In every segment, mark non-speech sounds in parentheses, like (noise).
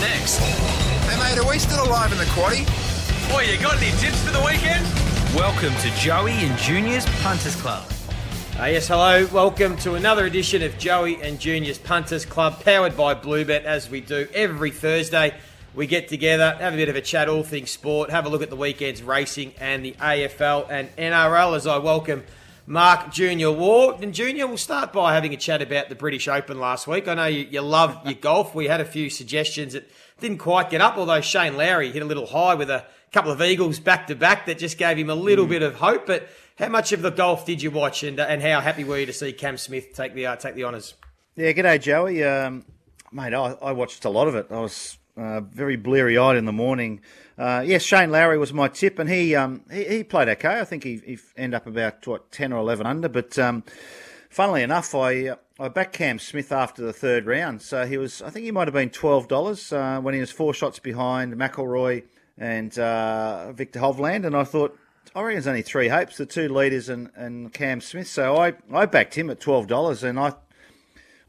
next. Hey mate, are we still alive in the quaddy? Boy, you got any tips for the weekend? Welcome to Joey and Junior's Punters Club. Uh, yes, hello. Welcome to another edition of Joey and Junior's Punters Club, powered by Bluebet, as we do every Thursday. We get together, have a bit of a chat, all things sport, have a look at the weekend's racing and the AFL and NRL as I welcome Mark Junior Ward. And Junior, we'll start by having a chat about the British Open last week. I know you, you love your (laughs) golf. We had a few suggestions that didn't quite get up, although Shane Lowry hit a little high with a couple of eagles back to back that just gave him a little bit of hope. But how much of the golf did you watch, and and how happy were you to see Cam Smith take the uh, take the honours? Yeah, g'day, Joey. Um, mate, I, I watched a lot of it. I was uh, very bleary eyed in the morning. Uh, yes, Shane Lowry was my tip, and he um, he, he played okay. I think he, he ended up about what ten or eleven under. But um, funnily enough, I uh, I backed Cam Smith after the third round, so he was I think he might have been twelve dollars uh, when he was four shots behind McIlroy and uh, Viktor Hovland, and I thought. I reckon there's only three hopes, the two leaders and, and Cam Smith. So I, I backed him at twelve dollars, and I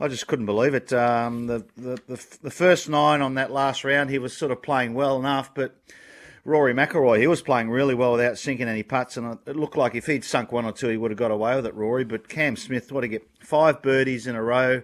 I just couldn't believe it. Um, the, the, the the first nine on that last round, he was sort of playing well enough, but Rory McIlroy, he was playing really well without sinking any putts, and it looked like if he'd sunk one or two, he would have got away with it, Rory. But Cam Smith, what to get five birdies in a row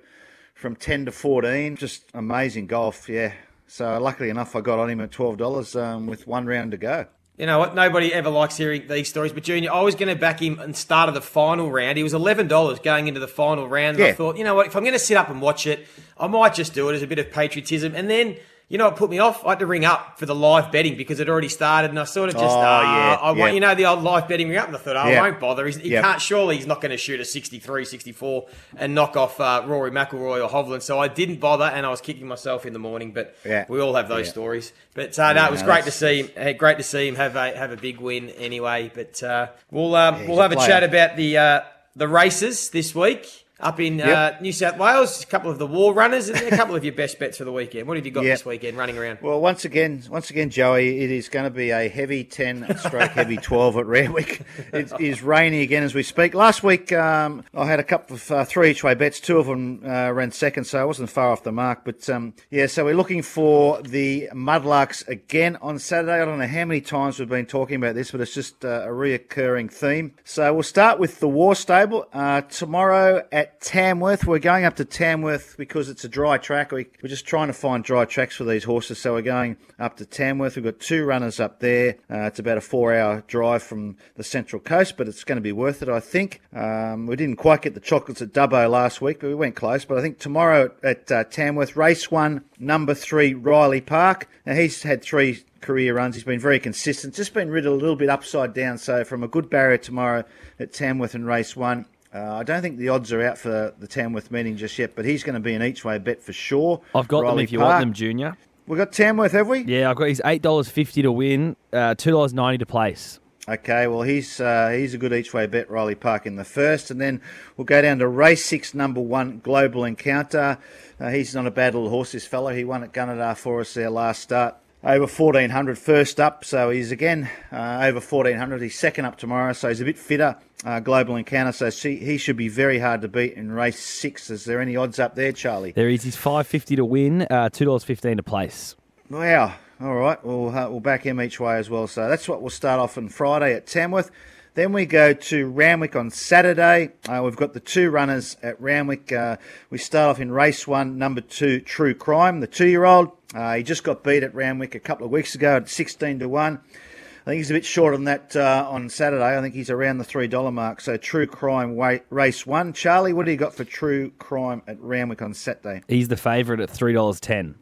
from ten to fourteen, just amazing golf, yeah. So luckily enough, I got on him at twelve dollars um, with one round to go. You know what? Nobody ever likes hearing these stories. But Junior, I was going to back him and start of the final round. He was eleven dollars going into the final round. And I thought, you know what? If I'm going to sit up and watch it, I might just do it as a bit of patriotism. And then, you know, what put me off. I had to ring up for the live betting because it already started, and I sort of just, Oh, ah, yeah, I want, yeah. you know, the old live betting ring up, and I thought, oh, Yeah. I won't bother. He's, he can't. Surely he's not going to shoot a 63, 64 and knock off uh, Rory McIlroy or Hovland. So I didn't bother, and I was kicking myself in the morning. But Yeah. we all have those stories. But uh, no, it was no, great to see him. eh, Great to see him have a have a big win anyway. But uh, we'll um, we'll have a player. chat about the uh, the races this week up in uh, New South Wales. A couple of the war runners and a couple of your best bets for the weekend. What have you got Yeah. this weekend running around? Well, once again, once again, Joey, it is going to be a heavy ten stroke heavy (laughs) twelve at Randwick. It is raining again as we speak. Last week, um, I had a couple of uh, three each way bets. Two of them uh, ran second, so I wasn't far off the mark. But um, yeah, so we're looking for the Mudlarks again on Saturday. I don't know how many times we've been talking about this, but it's just uh, a reoccurring theme. So we'll start with the Waugh Stable uh, tomorrow at Tamworth. We're going up to Tamworth because it's a dry track. We, we're just trying to find dry tracks for these horses, so we're going up to Tamworth. We've got two runners up there. Uh, it's about a four-hour drive from the Central Coast, but it's going to be worth it, I think. Um, we didn't quite get the chocolates at Dubbo last week, but we went close. But I think tomorrow at uh, Tamworth, race one, number three, Riley Park. Now he's had three career runs. He's been very consistent. Just been ridden a little bit upside down. So from a good barrier tomorrow at Tamworth in race one. Uh, I don't think the odds are out for the Tamworth meeting just yet, but he's going to be an each way bet for sure. I've got them if you Park. want them, Junior. We've got Tamworth, have we? Yeah, I've got his eight dollars fifty to win, uh, two dollars ninety to place. Okay, well he's uh, he's a good each way bet, Riley Park in the first, and then we'll go down to race six, number one, Global Encounter. Uh, he's not a bad little horse, this fellow. He won at Gunnedah for us there last start. Over 1400 first up, so he's again uh, over 1400. He's second up tomorrow, so he's a bit fitter. Uh, Global Encounter, so see, he should be very hard to beat in race six. Is there any odds up there, Charlie? There is his five fifty to win, uh, two dollars fifteen to place. Wow. All right. We'll, uh, we'll back him each way as well. So that's what we'll start off on Friday at Tamworth. Then we go to Randwick on Saturday. Uh, we've got the two runners at Randwick. Uh, we start off in race one, number two, True Crime, the two year old. Uh, he just got beat at Randwick a couple of weeks ago at 16 to 1. I think he's a bit short on that uh, on Saturday. I think he's around the $3 mark. So True Crime wa- race one. Charlie, what do you got for True Crime at Randwick on Saturday? He's the favourite at three dollars ten.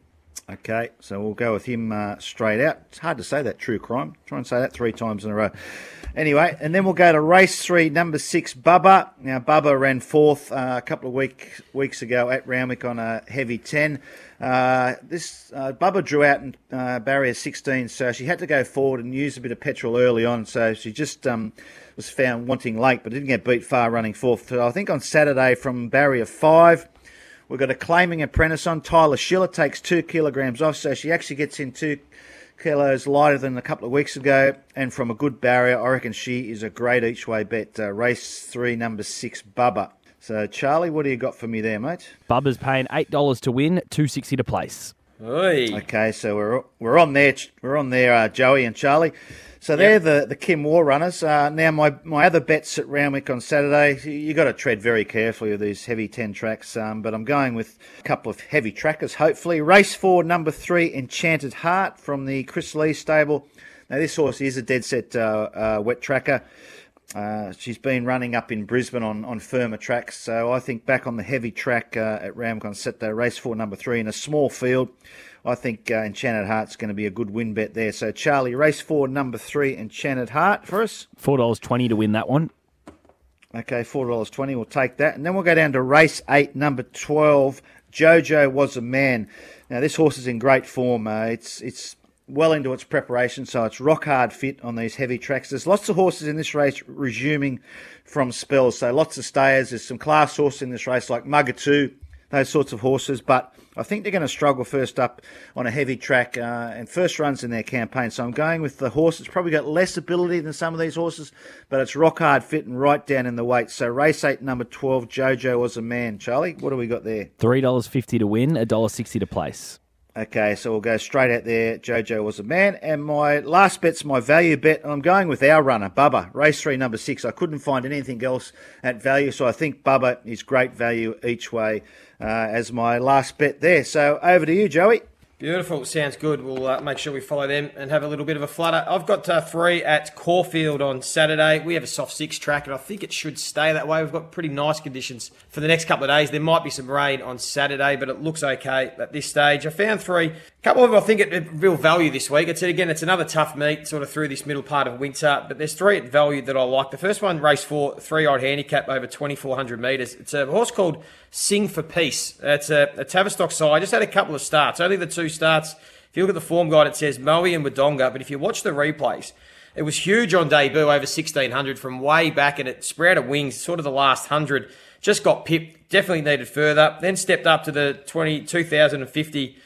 Okay, so we'll go with him uh, straight out. It's hard to say that true crime. Try and say that three times in a row. Anyway, and then we'll go to race three, number six, Bubba. Now, Bubba ran fourth uh, a couple of week, weeks ago at Randwick on a heavy 10. Uh, this uh, Bubba drew out in uh, barrier 16, so she had to go forward and use a bit of petrol early on. So she just um, was found wanting late, but didn't get beat far running fourth. So I think on Saturday from barrier five, We've got a claiming apprentice on. Tyler Schiller takes two kilograms off, so she actually gets in two kilos lighter than a couple of weeks ago. And from a good barrier, I reckon she is a great each way bet. Uh, race three, number six, Bubba. So, Charlie, what do you got for me there, mate? Bubba's paying eight dollars to win, two sixty to place. Oi. Okay, so we're we're on there. We're on there, uh, Joey and Charlie. So they're the, the Kim Waugh runners. Uh, now my, my other bets at Randwick on Saturday. You got to tread very carefully with these heavy ten tracks. Um, but I'm going with a couple of heavy trackers. Hopefully, race four, number three, Enchanted Heart from the Kris Lees stable. Now this horse is a dead set uh, uh, wet tracker. Uh, she's been running up in Brisbane on, on firmer tracks, so I think back on the heavy track uh, at Randwick on Saturday, race four, number three, in a small field. I think uh, Enchanted Heart's going to be a good win bet there. So, Charlie, race four, number three, Enchanted Heart for us. $4.20 to win that one. Okay, $4.20, we'll take that. And then we'll go down to race eight, number 12, Jojo Was a Man. Now, this horse is in great form. Uh, it's, it's well into its preparation, so it's rock hard fit on these heavy tracks. There's lots of horses in this race resuming from spells, so lots of stayers. There's some class horses in this race like Mugatoo, those sorts of horses, but I think they're going to struggle first up on a heavy track uh, and first runs in their campaign. So I'm going with the horse that's probably got less ability than some of these horses, but it's rock hard fit and right down in the weight. So race eight, number 12, Jojo was a man. Charlie, what do we got there? $3.50 to win, $1.60 to place. Okay, so we'll go straight out there. Jojo was a man. And my last bet's my value bet. I'm going with our runner, Bubba, race three, number six. I couldn't find anything else at value, so I think Bubba is great value each way uh, as my last bet there. So over to you, Joey. Beautiful. Sounds good. We'll uh, make sure we follow them and have a little bit of a flutter. I've got uh, three at Caulfield on Saturday. We have a soft six track, and I think it should stay that way. We've got pretty nice conditions for the next couple of days. There might be some rain on Saturday, but it looks okay at this stage. I found three. A couple of them I think at real value this week. It's again, it's another tough meet sort of through this middle part of winter, but there's three at value that I like. The first one, race four, three-year-old handicap over 2,400 metres. It's a horse called Sing for Peace. It's a, a Tavistock side. Just had a couple of starts, only the two starts. If you look at the form guide, it says Moe and Wodonga, but if you watch the replays, it was huge on debut over 1600 from way back and it spread of wings, sort of the last 100. Just got pipped, definitely needed further. Then stepped up to the 20, 2050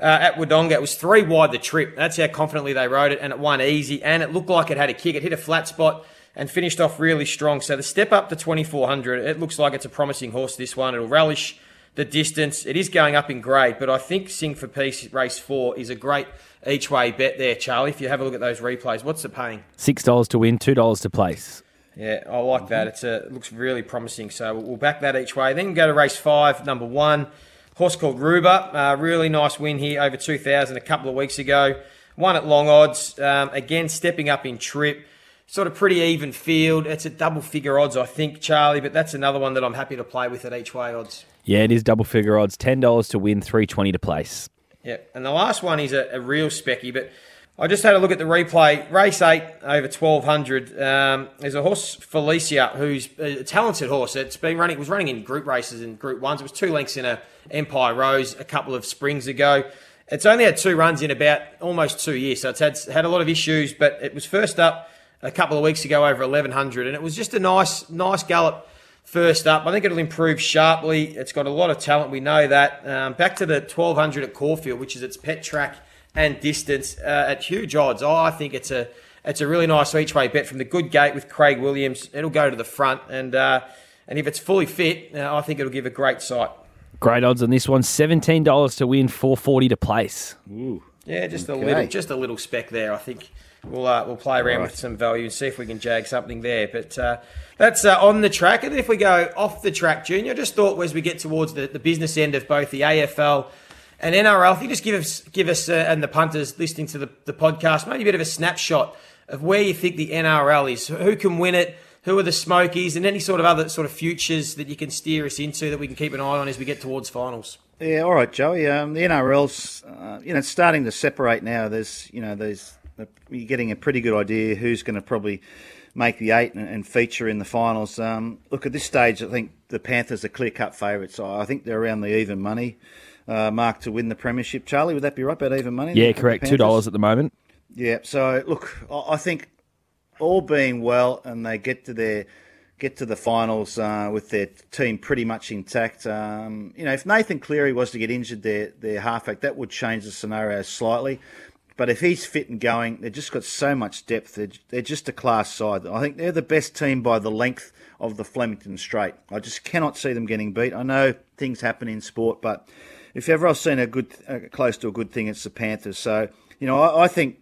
uh, at Wodonga. It was three wide the trip. That's how confidently they rode it and it won easy and it looked like it had a kick. It hit a flat spot and finished off really strong. So the step up to 2400, it looks like it's a promising horse, this one. It'll relish the distance. It is going up in grade, but I think Sing for Peace race four is a great each way bet there, Charlie. If you have a look at those replays, what's the paying? $6 to win, $2 to place. Yeah, I like that. It's a, it looks really promising. So we'll back that each way. Then go to race five, number one. Horse called Ruba. Uh, really nice win here over 2,000 a couple of weeks ago. One at long odds. Um, again, stepping up in trip sort of pretty even field. It's a double figure odds, I think, Charlie, but that's another one that I'm happy to play with at each way odds. Yeah, it is double figure odds. Ten dollars to win, three twenty to place. Yeah, and the last one is a, a, real specky, but I just had a look at the replay. Race eight over twelve hundred. Um, there's a horse Felicia who's a talented horse. It's been running. It was running in group races and group ones. It was two lengths in a Empire Rose a couple of springs ago. It's only had two runs in about almost two years, so it's had had a lot of issues. But it was first up a couple of weeks ago over 1100, and it was just a nice, nice gallop first up. I think it'll improve sharply. It's got a lot of talent. We know that. Um, back to the 1200 at Caulfield, which is its pet track and distance uh, at huge odds. Oh, I think it's a it's a really nice each way bet from the good gate with Craig Williams. It'll go to the front, and uh, and if it's fully fit, uh, I think it'll give a great sight. Great odds on this one. Seventeen dollars to win, four forty to place. Ooh. Yeah, just okay. a little, just a little spec there. I think we'll uh, we'll play around right. with some value and see if we can jag something there. But uh, that's uh, on the track. And then if we go off the track, Junior, I just thought as we get towards the, the business end of both the AFL and NRL, if you just give us give us uh, and the punters listening to the, the podcast maybe a bit of a snapshot of where you think the NRL is, who can win it. Who are the Smokies and any sort of other sort of futures that you can steer us into that we can keep an eye on as we get towards finals? Yeah, all right, Joey. Um, the NRL's, uh, you know, starting to separate now. There's, you know, there's you're getting a pretty good idea who's going to probably make the eight and, and feature in the finals. Um, look, at this stage, I think the Panthers are clear cut favourites. I think they're around the even money uh, mark to win the premiership. Charlie, would that be right? About even money? Yeah, correct. Two dollars at the moment. Yeah. So look, I think all being well, and they get to their get to the finals uh, with their team pretty much intact. Um, you know, if Nathan Cleary was to get injured, their their halfback, that would change the scenario slightly. But if he's fit and going, they've just got so much depth. They're, they're just a class side. I think they're the best team by the length of the Flemington Straight. I just cannot see them getting beat. I know things happen in sport, but if ever I've seen a good, uh, close to a good thing, it's the Panthers. So, you know, I, I think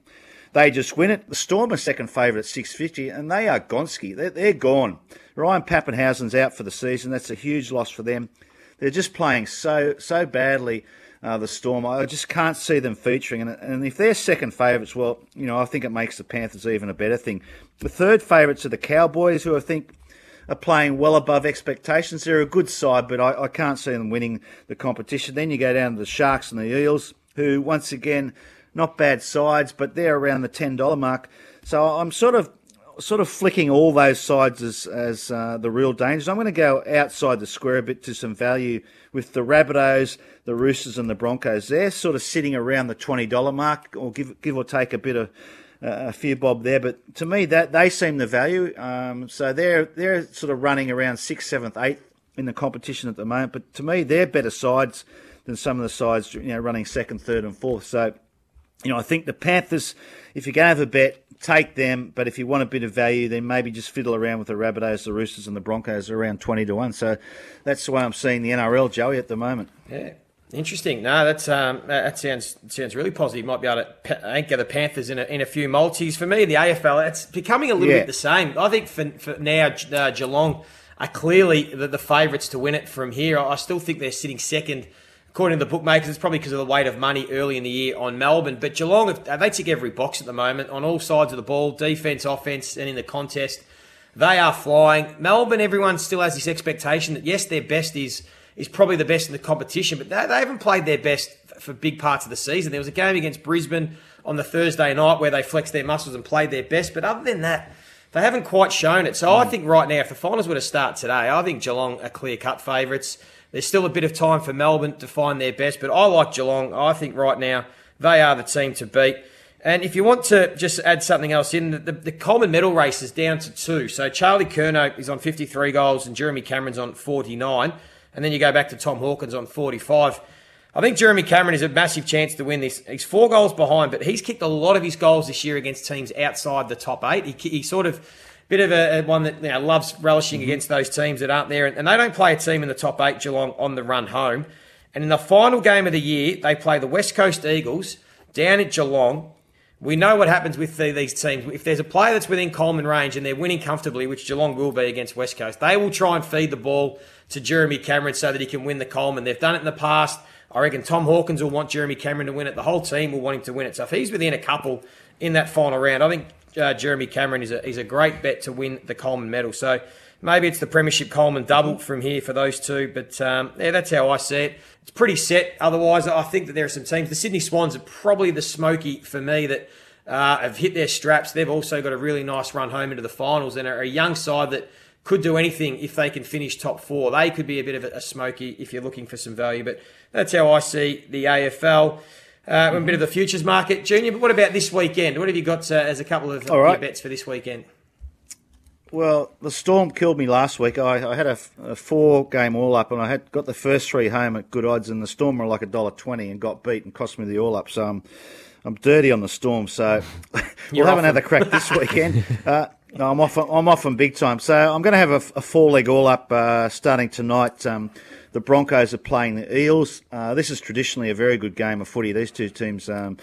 they just win it. The Storm are second favourite at 650, and they are Gonski. They're, they're gone. Ryan Papenhuyzen's out for the season. That's a huge loss for them. They're just playing so so badly. Uh, the Storm, I just can't see them featuring. And, and if they're second favourites, well, you know, I think it makes the Panthers even a better thing. The third favourites are the Cowboys, who I think are playing well above expectations. They're a good side, but I, I can't see them winning the competition. Then you go down to the Sharks and the Eels, who once again not bad sides, but they're around the ten dollar mark. So I'm sort of sort of flicking all those sides as as uh, the real dangers. I'm going to go outside the square a bit to some value with the Rabbitohs, the Roosters, and the Broncos. They're sort of sitting around the twenty dollar mark, or give give or take a bit of uh, a few bob there. But to me, that they seem the value. Um, so they're they're sort of running around sixth, seventh, eighth in the competition at the moment. But to me, they're better sides than some of the sides you know running second, third, and fourth. So you know, I think the Panthers, if you're going to have a bet, take them. But if you want a bit of value, then maybe just fiddle around with the Rabbitohs, the Roosters, and the Broncos around 20 to 1. So that's the way I'm seeing the NRL, Joey, at the moment. Yeah. Interesting. No, that's um, that sounds sounds really positive. Might be able to anchor the Panthers in a, in a few multis. For me, the AFL, it's becoming a little yeah. bit the same. I think for, for now, uh, Geelong are clearly the, the favourites to win it from here. I still think they're sitting second according to the bookmakers, it's probably because of the weight of money early in the year on Melbourne. But Geelong, they tick every box at the moment on all sides of the ball, defence, offence, and in the contest. They are flying. Melbourne, everyone still has this expectation that yes, their best is is probably the best in the competition, but they, they haven't played their best for big parts of the season. There was a game against Brisbane on the Thursday night where they flexed their muscles and played their best, but other than that, they haven't quite shown it. So. I hmm. think right now, if the finals were to start today, I think Geelong are clear cut favourites. There's still a bit of time for Melbourne to find their best, but I like Geelong. I think right now they are the team to beat. And if you want to just add something else in, the, the Coleman medal race is down to two. So Charlie Curnow is on 53 goals and Jeremy Cameron's on 49. And then you go back to Tom Hawkins on 45. I think Jeremy Cameron is a massive chance to win this. He's four goals behind, but he's kicked a lot of his goals this year against teams outside the top eight. He, he sort of bit of a, a one that you know, loves relishing mm-hmm. against those teams that aren't there, and, and they don't play a team in the top eight, Geelong, on the run home. And in the final game of the year, they play the West Coast Eagles down at Geelong. We know what happens with the, these teams. If there's a player that's within Coleman range and they're winning comfortably, which Geelong will be against West Coast, they will try and feed the ball to Jeremy Cameron so that he can win the Coleman. They've done it in the past. I reckon Tom Hawkins will want Jeremy Cameron to win it. The whole team will want him to win it. So if he's within a couple in that final round, I think uh, Jeremy Cameron is a, is a great bet to win the Coleman medal. So maybe it's the Premiership Coleman double from here for those two. But um, yeah, that's how I see it. It's pretty set. Otherwise, I think that there are some teams. The Sydney Swans are probably the smoky for me that uh, have hit their straps. They've also got a really nice run home into the finals and are a young side that could do anything if they can finish top four. They could be a bit of a, a smoky if you're looking for some value. But that's how I see the AFL. Uh, a bit of the futures market, Junior. But what about this weekend? What have you got uh, as a couple of All right. bets for this weekend? Well, the storm killed me last week. I, I had a, a, four game all up, and I had got the first three home at good odds, and the storm were like a dollar twenty, and got beat and cost me the all up. So I'm I'm dirty on the storm. So (laughs) we'll have another crack this weekend. (laughs) Uh, no, I'm off. I'm off on big time. So I'm going to have a, a four leg all up uh, starting tonight. Um, the Broncos are playing the Eels. Uh, this is traditionally a very good game of footy. These two teams um,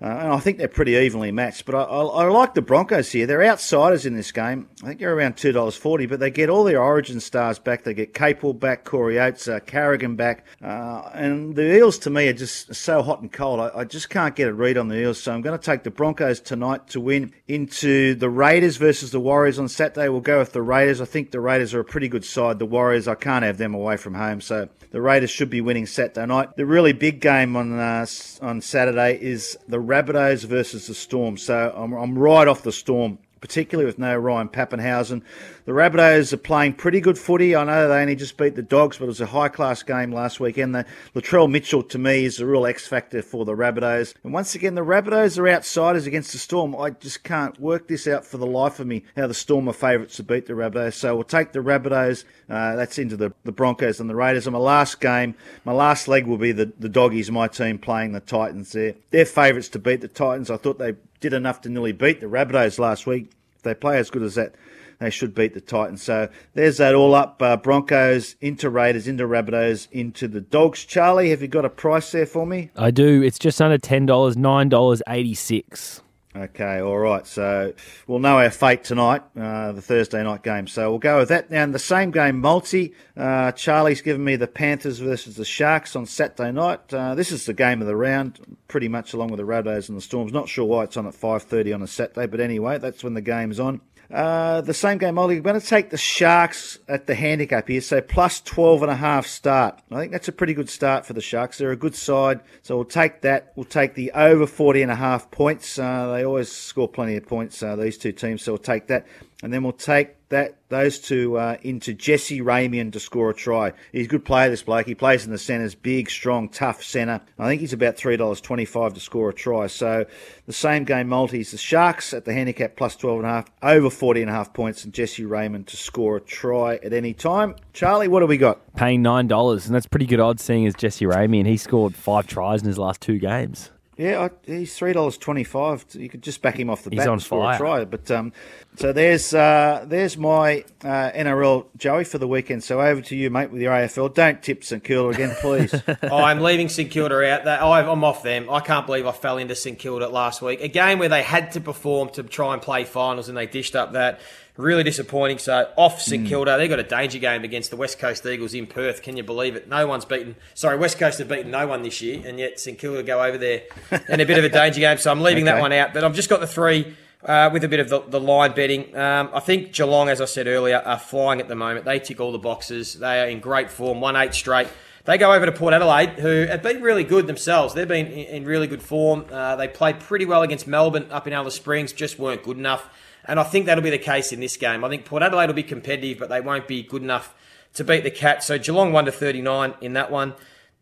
uh, and I think they're pretty evenly matched. But I, I, I, like the Broncos here. They're outsiders in this game. I think they're around two dollars forty, but they get all their Origin stars back. They get Capewell back, Corey Oates, uh, Carrigan back, uh, and the Eels to me are just so hot and cold. I, I, just can't get a read on the Eels, so I'm going to take the Broncos tonight to win into the Raiders versus the Warriors on Saturday. We'll go with the Raiders. I think the Raiders are a pretty good side. The Warriors, I can't have them away from home, so the Raiders should be winning Saturday night. The really big game on uh, on Saturday is the Rabbitohs versus the Storm. So I'm, I'm right off the Storm particularly with no Ryan Papenhuyzen. The Rabbitohs are playing pretty good footy. I know they only just beat the Dogs, but it was a high class game last weekend. The Latrell Mitchell, to me, is a real X factor for the Rabbitohs. And once again, the Rabbitohs are outsiders against the Storm. I just can't work this out for the life of me how the Storm are favourites to beat the Rabbitohs. So we'll take the Rabbitohs. Uh, that's into the, the Broncos and the Raiders. And my last game, my last leg will be the, the Doggies, my team, playing the Titans there. They're favourites to beat the Titans. I thought they did enough to nearly beat the Rabbitohs last week. If they play as good as that they should beat the Titans. So there's that all up. Uh, Broncos into Raiders, into Rabbitohs, into the Dogs. Charlie, have you got a price there for me? I do. It's just under ten dollars, nine dollars eighty six. Okay, all right. So we'll know our fate tonight, uh, the Thursday night game. So we'll go with that. Now, in the same game, multi, uh, Charlie's given me the Panthers versus the Sharks on Saturday night. Uh, this is the game of the round, pretty much along with the Rabbitohs and the Storms. Not sure why it's on at 5.30 on a Saturday, but anyway, that's when the game's on. Uh, the same game, multi. We're going to take the Sharks at the handicap here, so plus 12 and a half start. I think that's a pretty good start for the Sharks. They're a good side, so we'll take that. We'll take the over 40 and a half points. Uh, they always score plenty of points, uh, these two teams, so we'll take that. And then we'll take that those two uh, into Jesse Ramien to score a try. He's a good player, this bloke. He plays in the centres, big, strong, tough centre. I think he's about $3.25 to score a try. So the same game multis, the Sharks at the handicap plus 12.5, over 40.5 points, and Jesse Ramien to score a try at any time. Charlie, what have we got? Paying nine dollars, and that's pretty good odds seeing as Jesse Ramien, and he scored five tries in his last two games. Yeah, I, he's three dollars twenty-five. You could just back him off the He's bat on and score fire. a try. But um, so there's uh, there's my uh, NRL Joey for the weekend. So over to you, mate, with your AFL. Don't tip St Kilda again, please. Oh, (laughs) I'm leaving St Kilda out. That I've- I'm off them. I can't believe I fell into St Kilda last week. A game where they had to perform to try and play finals, and they dished up that. Really disappointing. So off St Kilda. they've got a danger game against the West Coast Eagles in Perth. Can you believe it? No one's beaten. Sorry, West Coast have beaten no won this year, and yet St Kilda go over there (laughs) in a bit of a danger game. So I'm leaving that one out. But I've just got the three. Uh, with a bit of the, the line betting. Um, I think Geelong, as I said earlier, are flying at the moment. They tick all the boxes. They are in great form, one eight straight. They go over to Port Adelaide, who have been really good themselves. They've been in, in really good form. Uh, they played pretty well against Melbourne up in Alice Springs, just weren't good enough. And I think that'll be the case in this game. I think Port Adelaide will be competitive, but they won't be good enough to beat the Cats. So Geelong 1 to 39 in that one.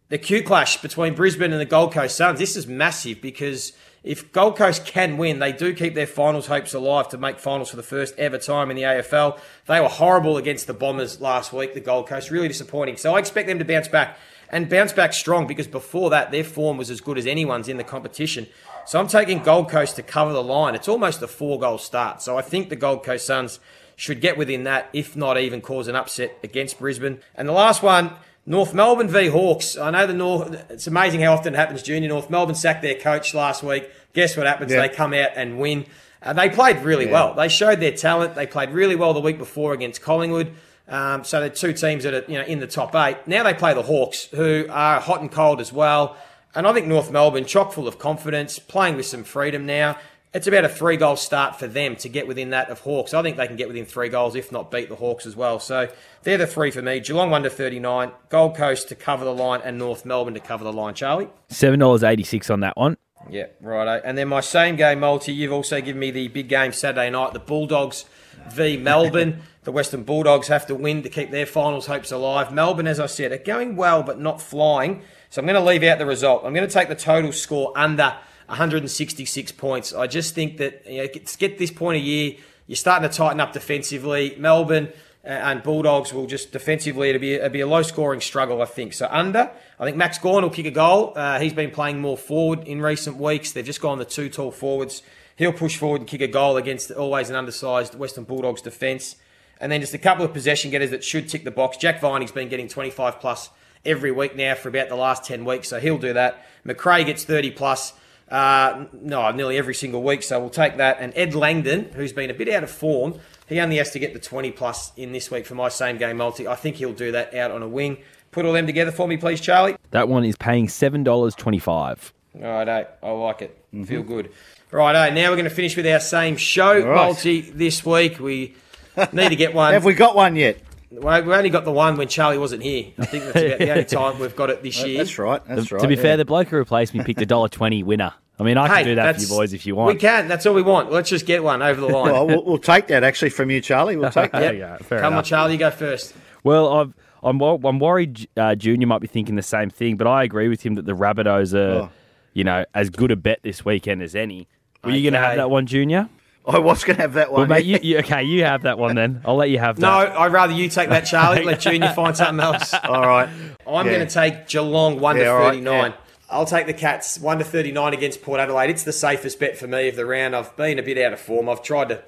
The Q clash between Brisbane and the Gold Coast Suns. This is massive because if Gold Coast can win, they do keep their finals hopes alive to make finals for the first ever time in the AFL. They were horrible against the Bombers last week, the Gold Coast. Really disappointing. So I expect them to bounce back and bounce back strong because before that, their form was as good as anyone's in the competition. So I'm taking Gold Coast to cover the line. It's almost a four goal start. So I think the Gold Coast Suns should get within that, if not even cause an upset against Brisbane. And the last one, North Melbourne v Hawks. I know the North. It's amazing how often it happens. Junior North Melbourne sacked their coach last week. Guess what happens? Yeah. They come out and win. Uh, they played really well. They showed their talent. They played really well the week before against Collingwood. Um, so they're two teams that are you know in the top eight. Now they play the Hawks, who are hot and cold as well. And I think North Melbourne, chock full of confidence, playing with some freedom now. It's about a three goal start for them to get within that of Hawks. I think they can get within three goals, if not beat the Hawks as well. So they're the three for me. Geelong 1 to 39, Gold Coast to cover the line, and North Melbourne to cover the line. Charlie? Seven dollars eighty six on that one. Yeah, righto. And then my same game multi, you've also given me the big game Saturday night, the Bulldogs v Melbourne. (laughs) the Western Bulldogs have to win to keep their finals hopes alive. Melbourne, as I said, are going well but not flying. So I'm going to leave out the result. I'm going to take the total score under 166 points. I just think that you know, get, this point of year, you're starting to tighten up defensively. Melbourne uh, and Bulldogs will just defensively it'll be it'll be a low scoring struggle, I think. So under, I think Max Gawn will kick a goal. Uh, he's been playing more forward in recent weeks. They've just gone the two tall forwards. He'll push forward and kick a goal against always an undersized Western Bulldogs defence. And then just a couple of possession getters that should tick the box. Jack Viney's been getting 25 plus every week now for about the last 10 weeks, so he'll do that. Macrae gets 30 plus. Uh, no, nearly every single week, so we'll take that. And Ed Langdon, who's been a bit out of form, he only has to get the 20 plus in this week for my same game multi. I think he'll do that out on a wing. Put all them together for me, please, Charlie. That one is paying seven dollars twenty five. Righto, I like it. Feel good. Righto, now we're going to finish with our same show right. multi this week. We (laughs) need to get one. have we got one yet? Well, we only got the one when Charlie wasn't here. I think that's about the only (laughs) time we've got it this year. That's right. That's right. to be yeah. fair, the bloke who replaced me picked a dollar twenty winner. I mean, I can do that for you boys if you want. We can. That's all we want. Let's just get one over the line. Well, we'll, we'll take that actually from you, Charlie. We'll take (laughs) that. There you. Fair Come on. Charlie, you go first. Well, I've, I'm I'm worried uh, Junior might be thinking the same thing, but I agree with him that the Rabbitohs are, Oh. you know, as good a bet this weekend as any. Were you going to have that one, Junior? (laughs) I was going to have that Well, one. mate, you, (laughs) you, okay, you have that one then. I'll let you have that. No. I'd rather you take that, (laughs) Charlie. Let Junior find something else. All right. I'm Yeah. going to take Geelong 1 Yeah, to all right, 39. yeah. I'll take the Cats 1 to 39 against Port Adelaide. It's the safest bet for me of the round. I've been a bit out of form. I've tried to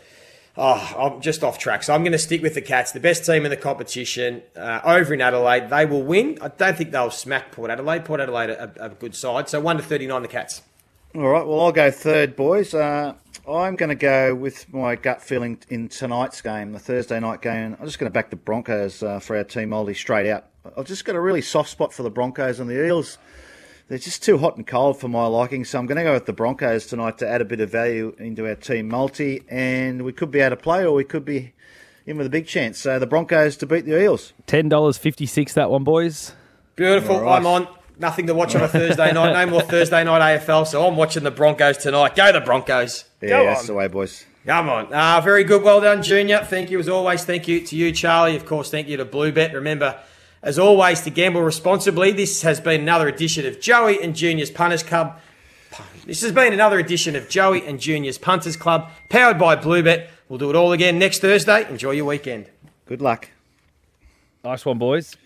Oh, I'm just off track. So I'm going to stick with the Cats, the best team in the competition, uh, over in Adelaide. They will win. I don't think they'll smack Port Adelaide. Port Adelaide are a, a good side. So 1 to 39, the Cats. All right, well, I'll go third, boys. Uh, I'm going to go with my gut feeling in tonight's game, the Thursday night game. I'm just going to back the Broncos uh, for our team, multi, straight out. I've just got a really soft spot for the Broncos and the Eels. They're just too hot and cold for my liking, so I'm going to go with the Broncos tonight to add a bit of value into our team multi, and we could be out of play or we could be in with a big chance. So the Broncos to beat the Eels. $10.56 that one, boys. Beautiful. All right. I'm on. Nothing to watch on a Thursday night. No more Thursday night AFL. So I'm watching the Broncos tonight. Go the Broncos. Yeah, that's the way, boys. Come on. Uh, very good. Well done, Junior. Thank you as always. Thank you to you, Charlie. Of course, thank you to Bluebet. Remember, as always, to gamble responsibly. This has been another edition of Joey and Junior's Punters Club. This has been another edition of Joey and Junior's Punters Club, powered by Bluebet. We'll do it all again next Thursday. Enjoy your weekend. Good luck. Nice one, boys.